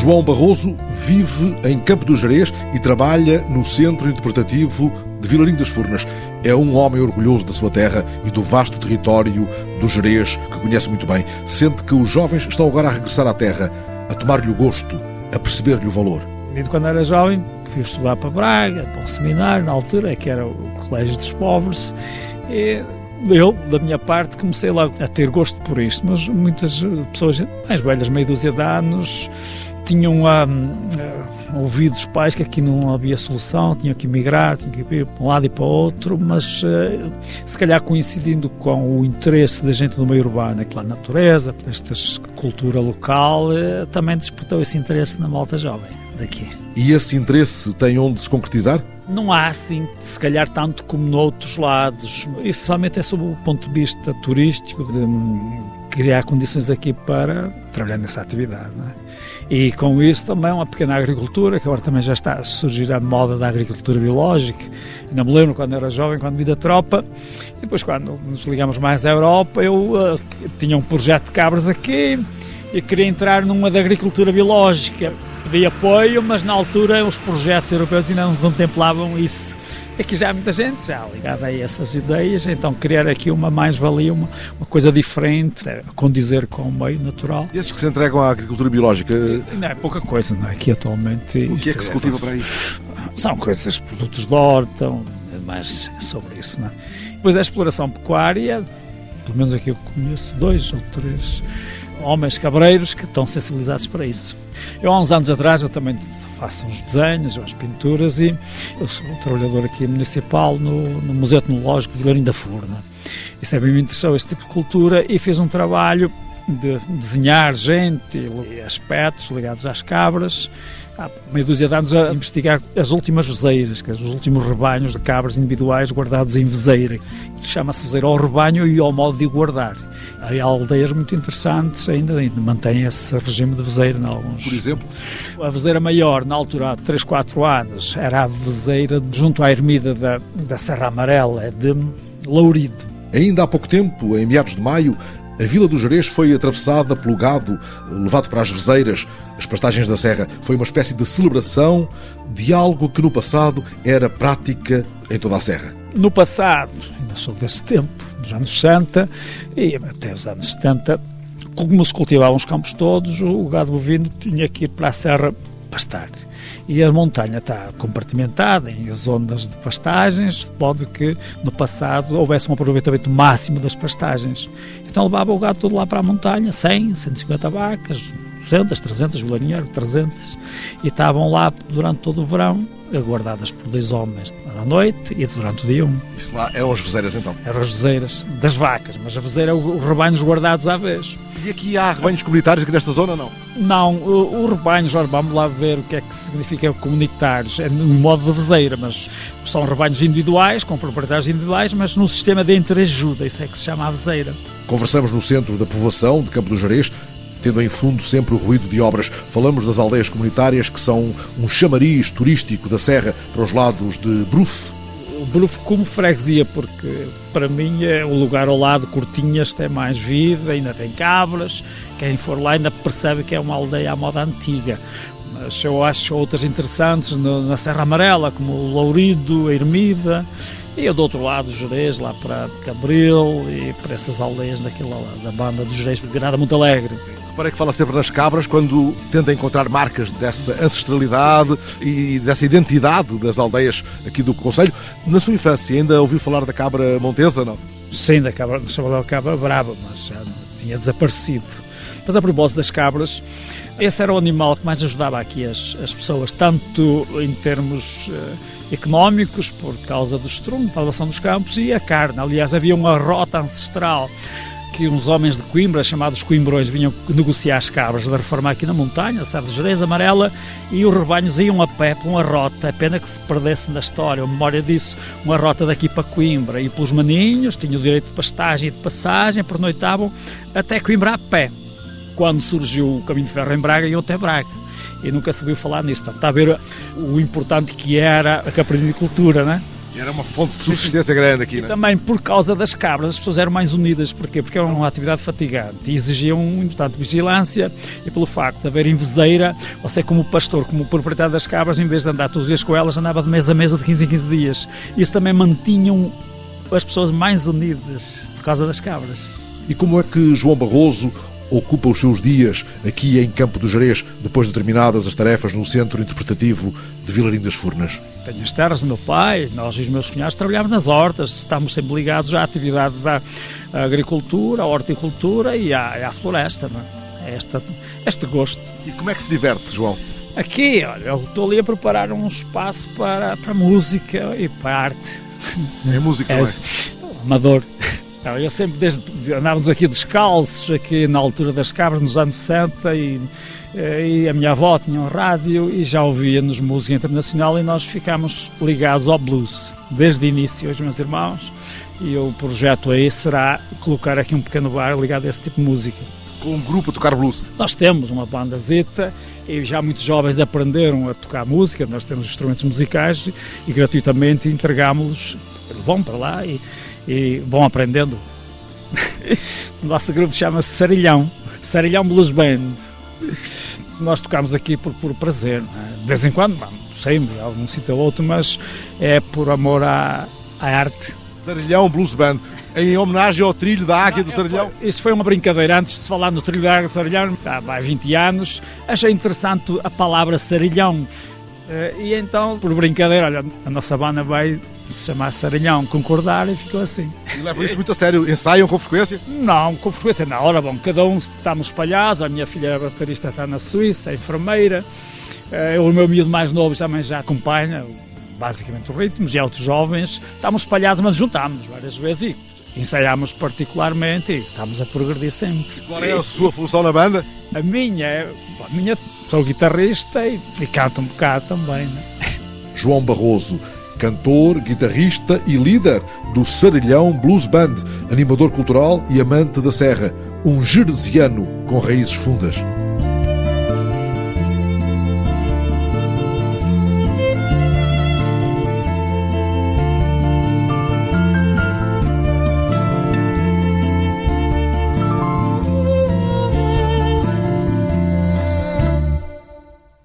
João Barroso vive em Campo do Jerez e trabalha no Centro Interpretativo de Vilarinho das Furnas. É um homem orgulhoso da sua terra e do vasto território do Jerez, que conhece muito bem. Sente que os jovens estão agora a regressar à terra, a tomar-lhe o gosto, a perceber-lhe o valor. Quando era jovem, fui estudar para Braga, para o seminário, na altura, que era o Colégio dos Pobres, e eu, da minha parte, comecei logo a ter gosto por isto, mas muitas pessoas mais velhas, meia dúzia de anos, tinham uh, ouvido os pais que aqui não havia solução, tinham que emigrar, tinham que ir para um lado e para o outro, mas uh, se calhar coincidindo com o interesse da gente do meio urbano, pela natureza, por esta cultura local, uh, também despertou esse interesse na malta jovem daqui. E esse interesse tem onde se concretizar? Não há assim, se calhar, tanto como noutros lados. Isso somente é sob o ponto de vista turístico, de hum, criar condições aqui para trabalhar nessa atividade. É? E com isso também uma pequena agricultura, que agora também já está a surgir a moda da agricultura biológica. Ainda me lembro quando era jovem, quando vi da tropa, e depois quando nos ligamos mais à Europa, eu uh, tinha um projeto de cabras aqui e queria entrar numa da agricultura biológica. Pedi apoio, mas na altura os projetos europeus ainda não contemplavam isso aqui já há muita gente já ligada a essas ideias, então criar aqui uma mais-valia, uma, uma, coisa diferente, é, condizer com o meio natural. E esses que se entregam à agricultura biológica? Não é pouca coisa, não é? Aqui atualmente. O que é que se cultiva para aí? São coisas, produtos de horta, mais sobre isso, não é? Depois a exploração pecuária, pelo menos aqui eu conheço dois ou três homens cabreiros que estão sensibilizados para isso. Eu há uns anos atrás eu também faço uns desenhos, umas pinturas e eu sou um trabalhador aqui municipal no, no Museu Etnológico de Vilarinho da Furna. E sempre me interessou esse tipo de cultura e fiz um trabalho de desenhar gente e aspectos ligados às cabras. Há meia dúzia de anos a investigar as últimas vezeiras, que é os últimos rebanhos de cabras individuais guardados em vezeira. Chama-se vezeira ao rebanho e ao modo de guardar. Há aldeias muito interessantes ainda, ainda mantêm esse regime de vezeira em alguns. Por exemplo? A vezeira maior, na altura, há 3, 4 anos, era a vezeira junto à ermida da, da Serra Amarela, de Lourido. Ainda há pouco tempo, em meados de maio, a Vila do Jerez foi atravessada pelo gado, levado para as vezeiras, as pastagens da serra. Foi uma espécie de celebração de algo que no passado era prática em toda a serra. No passado, ainda sou desse tempo, nos anos 60 e até os anos 70, como se cultivavam os campos todos, o gado bovino tinha que ir para a serra pastar. E a montanha está compartimentada em zonas de pastagens, de modo que no passado houvesse um aproveitamento máximo das pastagens. Então levava o gado todo lá para a montanha, 100, 150 vacas, 200, 300, vilarinheiro, 300, e estavam lá durante todo o verão, guardadas por dois homens à noite e durante o dia um. Isso lá eram as vezeiras então? Eram as vezeiras das vacas, mas a vezeira é os rebanhos guardados à vez. E aqui há rebanhos comunitários aqui nesta zona não? Não, o, o rebanhos, ora, vamos lá ver o que é que significa comunitários, é no modo de vezeira, mas são rebanhos individuais, com proprietários individuais, mas no sistema de entreajuda, isso é que se chama a vezeira. Conversamos no centro da povoação de Campo do Jerez tendo em fundo sempre o ruído de obras. Falamos das aldeias comunitárias que são um chamariz turístico da Serra para os lados de Bruf. Bruf como freguesia, porque para mim é o lugar ao lado, Cortinhas tem mais vida, ainda tem cabras, quem for lá ainda percebe que é uma aldeia à moda antiga. Mas eu acho outras interessantes na Serra Amarela, como o Lourido, a Ermida, e eu do outro lado, Jerez, lá para Cabril e para essas aldeias daquela, da banda dos Jerez, Granada muito alegre. Reparei que fala sempre nas cabras quando tenta encontrar marcas dessa ancestralidade e dessa identidade das aldeias aqui do Conselho. Na sua infância ainda ouviu falar da cabra montesa, não? Sim, da cabra, chamava cabra brava, mas já tinha desaparecido. Mas a propósito das cabras, esse era o animal que mais ajudava aqui as, as pessoas, tanto em termos uh, económicos, por causa do estrume, elevação dos campos, e a carne. Aliás, havia uma rota ancestral que uns homens de Coimbra, chamados Coimbrões, vinham negociar as cabras da reforma aqui na montanha, Serra de Jerez, Amarela, e os rebanhos iam a pé por uma rota, é pena que se perdesse na história, a memória disso, uma rota daqui para Coimbra, e pelos maninhos, tinham o direito de pastagem e de passagem, pernoitavam até Coimbra a pé. Quando surgiu o caminho de ferro em Braga, iam até Braga. E nunca se ouviu falar nisso. Portanto, está a ver o importante que era a caprinicultura, não é? Era uma fonte de subsistência grande aqui, não é? Também por causa das cabras, as pessoas eram mais unidas. Porquê? Porque era uma atividade fatigante e exigiam, importante vigilância e pelo facto de haver inveseira, você como pastor, como proprietário das cabras, em vez de andar todos os dias com elas, andava de mês a mês ou de 15 em 15 dias. Isso também mantinham as pessoas mais unidas por causa das cabras. E como é que João Barroso ocupa os seus dias aqui em Campo do Jerez, depois de terminadas as tarefas no Centro Interpretativo de Vilarim das Furnas? Tenho as terras do meu pai, nós e os meus cunhados trabalhamos nas hortas, estamos sempre ligados à atividade da agricultura, à horticultura e à, à floresta. É? Esta, este gosto. E como é que se diverte, João? Aqui, olha, eu estou ali a preparar um espaço para, para música e para arte. É música, é, Amador. Eu sempre, desde andávamos aqui descalços, aqui na altura das cabras, nos anos 60, e, eh, e a minha avó tinha um rádio e já ouvia-nos música internacional e nós ficámos ligados ao blues desde o início, os meus irmãos, e o projeto aí será colocar aqui um pequeno bar ligado a esse tipo de música. Com um grupo a tocar blues? Nós temos uma banda zeta e já muitos jovens aprenderam a tocar música, nós temos instrumentos musicais e gratuitamente entregámos-los, vão para lá e e vão aprendendo. o nosso grupo chama-se Sarilhão, Sarilhão Blues Band. Nós tocamos aqui por, por prazer, é? de vez em quando, sempre, algum sítio ou outro, mas é por amor à, à arte. Sarilhão Blues Band, em homenagem ao trilho da Águia do Sarilhão? Isto foi uma brincadeira antes de se falar no trilho da Águia do Sarilhão, há 20 anos. Achei interessante a palavra Sarilhão. Eh, e então, por brincadeira, olha, a nossa banda vai se chamar Saranhão, concordar e ficou assim. E levam isso muito a sério? Ensaiam com frequência? Não, com frequência não. Ora, bom, cada um estamos espalhados, a minha filha baterista está na Suíça, é enfermeira, eh, o meu miúdo mais novo também já acompanha basicamente os ritmos, e outros jovens, estamos espalhados, mas juntamos várias vezes e ensaiamos particularmente e estamos a progredir sempre. Qual é a sua função na banda? A minha, a minha sou guitarrista e, e canto um bocado também. Né? João Barroso cantor, guitarrista e líder do Sarilhão Blues Band, animador cultural e amante da serra, um jeresiano com raízes fundas.